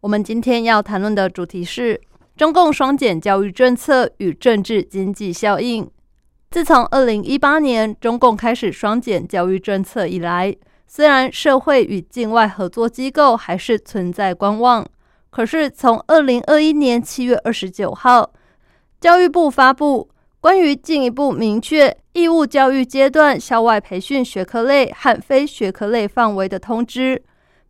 我们今天要谈论的主题是中共双减教育政策与政治经济效应。自从二零一八年中共开始双减教育政策以来，虽然社会与境外合作机构还是存在观望，可是从二零二一年七月二十九号，教育部发布。关于进一步明确义务教育阶段校外培训学科类和非学科类范围的通知，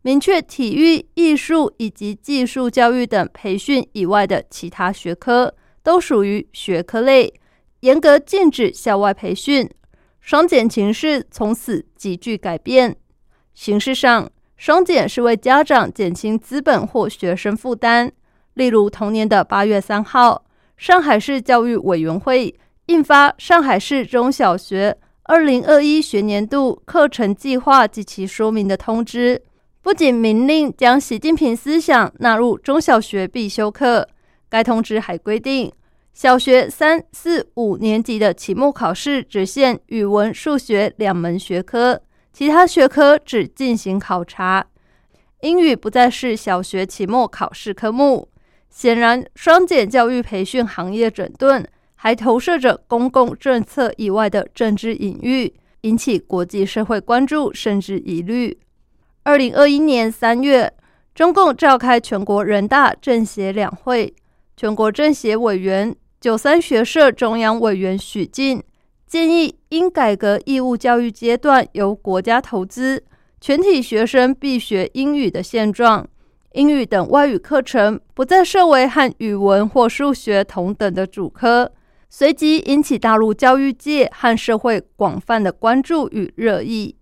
明确体育、艺术以及技术教育等培训以外的其他学科都属于学科类，严格禁止校外培训。双减形式从此急剧改变。形式上，双减是为家长减轻资本或学生负担，例如同年的八月三号。上海市教育委员会印发《上海市中小学二零二一学年度课程计划及其说明的通知》，不仅明令将习近平思想纳入中小学必修课，该通知还规定，小学三四五年级的期末考试只限语文、数学两门学科，其他学科只进行考察，英语不再是小学期末考试科目。显然，双减教育培训行业整顿，还投射着公共政策以外的政治隐喻，引起国际社会关注甚至疑虑。二零二一年三月，中共召开全国人大政协两会，全国政协委员、九三学社中央委员许进建议，应改革义务教育阶段由国家投资，全体学生必学英语的现状。英语等外语课程不再设为和语文或数学同等的主科，随即引起大陆教育界和社会广泛的关注与热议。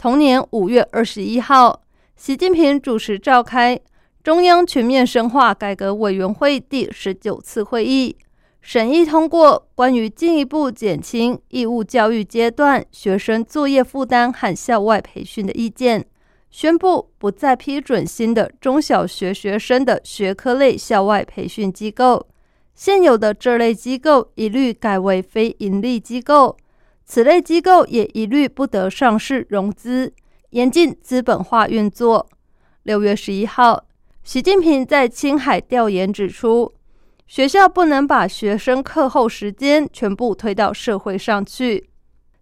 同年五月二十一号，习近平主持召开中央全面深化改革委员会第十九次会议，审议通过关于进一步减轻义务教育阶段学生作业负担和校外培训的意见。宣布不再批准新的中小学学生的学科类校外培训机构，现有的这类机构一律改为非营利机构，此类机构也一律不得上市融资，严禁资本化运作。六月十一号，习近平在青海调研指出，学校不能把学生课后时间全部推到社会上去。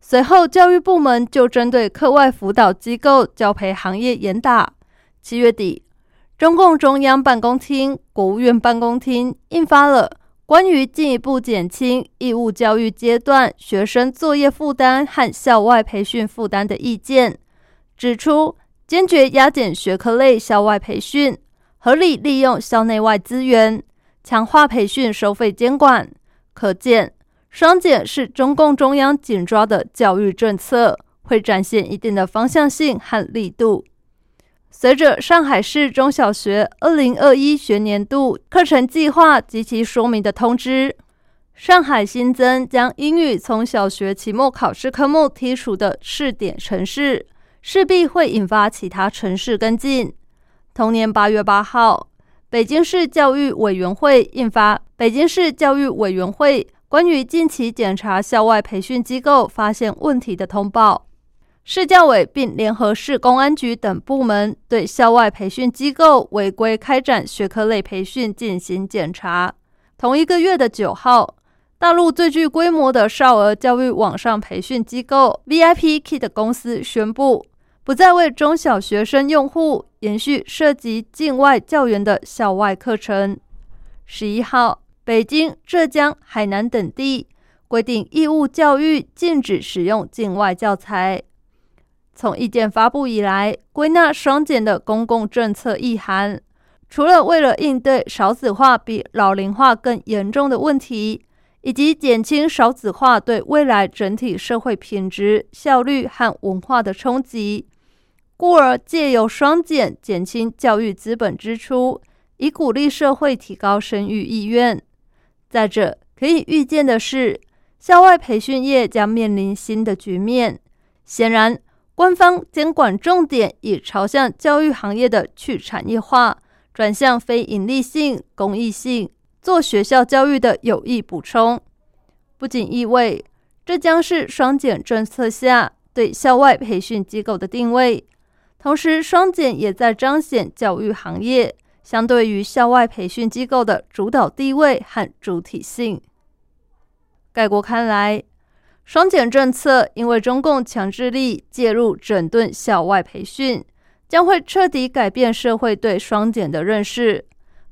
随后，教育部门就针对课外辅导机构教培行业严打。七月底，中共中央办公厅、国务院办公厅印发了关于进一步减轻义务教育阶段学生作业负担和校外培训负担的意见，指出坚决压减学科类校外培训，合理利用校内外资源，强化培训收费监管。可见。双减是中共中央紧抓的教育政策，会展现一定的方向性和力度。随着上海市中小学二零二一学年度课程计划及其说明的通知，上海新增将英语从小学期末考试科目剔除的试点城市，势必会引发其他城市跟进。同年八月八号，北京市教育委员会印发《北京市教育委员会》。关于近期检查校外培训机构发现问题的通报，市教委并联合市公安局等部门对校外培训机构违规开展学科类培训进行检查。同一个月的九号，大陆最具规模的少儿教育网上培训机构 VIP Kid 公司宣布，不再为中小学生用户延续涉及境外教员的校外课程。十一号。北京、浙江、海南等地规定义务教育禁止使用境外教材。从意见发布以来，归纳双减的公共政策意涵，除了为了应对少子化比老龄化更严重的问题，以及减轻少子化对未来整体社会品质、效率和文化的冲击，故而借由双减减轻教育资本支出。以鼓励社会提高生育意愿。再者，可以预见的是，校外培训业将面临新的局面。显然，官方监管重点已朝向教育行业的去产业化，转向非盈利性、公益性，做学校教育的有益补充。不仅意味这将是双减政策下对校外培训机构的定位，同时双减也在彰显教育行业。相对于校外培训机构的主导地位和主体性，概括看来，双减政策因为中共强制力介入整顿校外培训，将会彻底改变社会对双减的认识。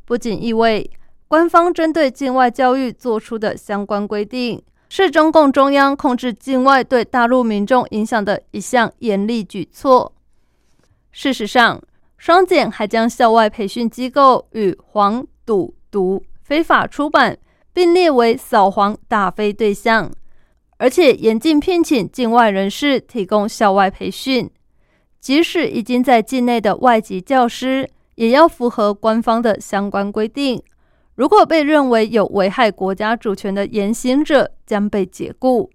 不仅意味官方针对境外教育做出的相关规定，是中共中央控制境外对大陆民众影响的一项严厉举措。事实上，双减还将校外培训机构与黄、赌、毒非法出版并列为扫黄打非对象，而且严禁聘请境外人士提供校外培训。即使已经在境内的外籍教师，也要符合官方的相关规定。如果被认为有危害国家主权的言行者，将被解雇。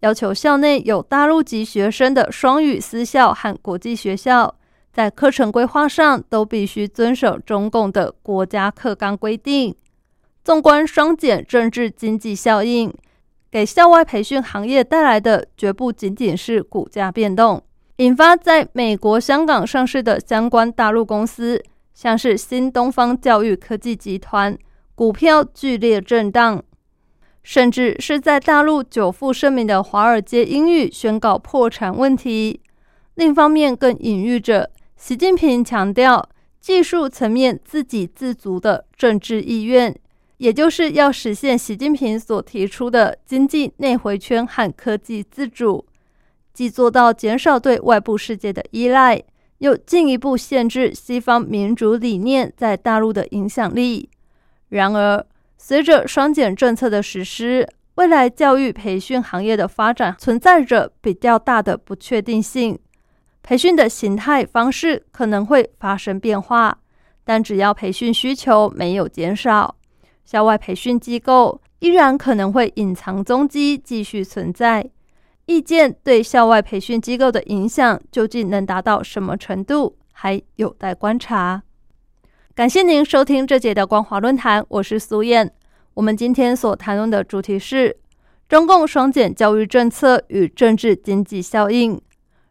要求校内有大陆籍学生的双语私校和国际学校。在课程规划上都必须遵守中共的国家课纲规定。纵观双减政治经济效应，给校外培训行业带来的绝不仅仅是股价变动，引发在美国、香港上市的相关大陆公司，像是新东方教育科技集团股票剧烈震荡，甚至是在大陆久负盛名的华尔街英语宣告破产问题。另一方面，更隐喻着。习近平强调技术层面自给自足的政治意愿，也就是要实现习近平所提出的经济内回圈和科技自主，既做到减少对外部世界的依赖，又进一步限制西方民主理念在大陆的影响力。然而，随着双减政策的实施，未来教育培训行业的发展存在着比较大的不确定性。培训的形态方式可能会发生变化，但只要培训需求没有减少，校外培训机构依然可能会隐藏踪迹，继续存在。意见对校外培训机构的影响究竟能达到什么程度，还有待观察。感谢您收听这节的光华论坛，我是苏燕。我们今天所谈论的主题是中共双减教育政策与政治经济效应。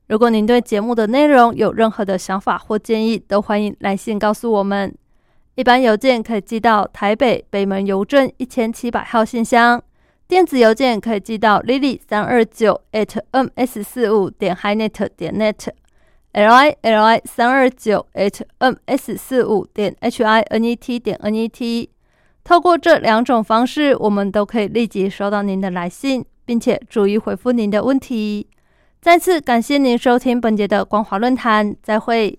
如果您对节目的内容有任何的想法或建议，都欢迎来信告诉我们。一般邮件可以寄到台北北门邮政一千七百号信箱，电子邮件可以寄到 lily 三二九 at ms 四五点 hinet 点 net，l i l i 三二九 at ms 四五点 h i n e t 点 n e t。透过这两种方式，我们都可以立即收到您的来信，并且逐一回复您的问题。再次感谢您收听本节的光华论坛，再会。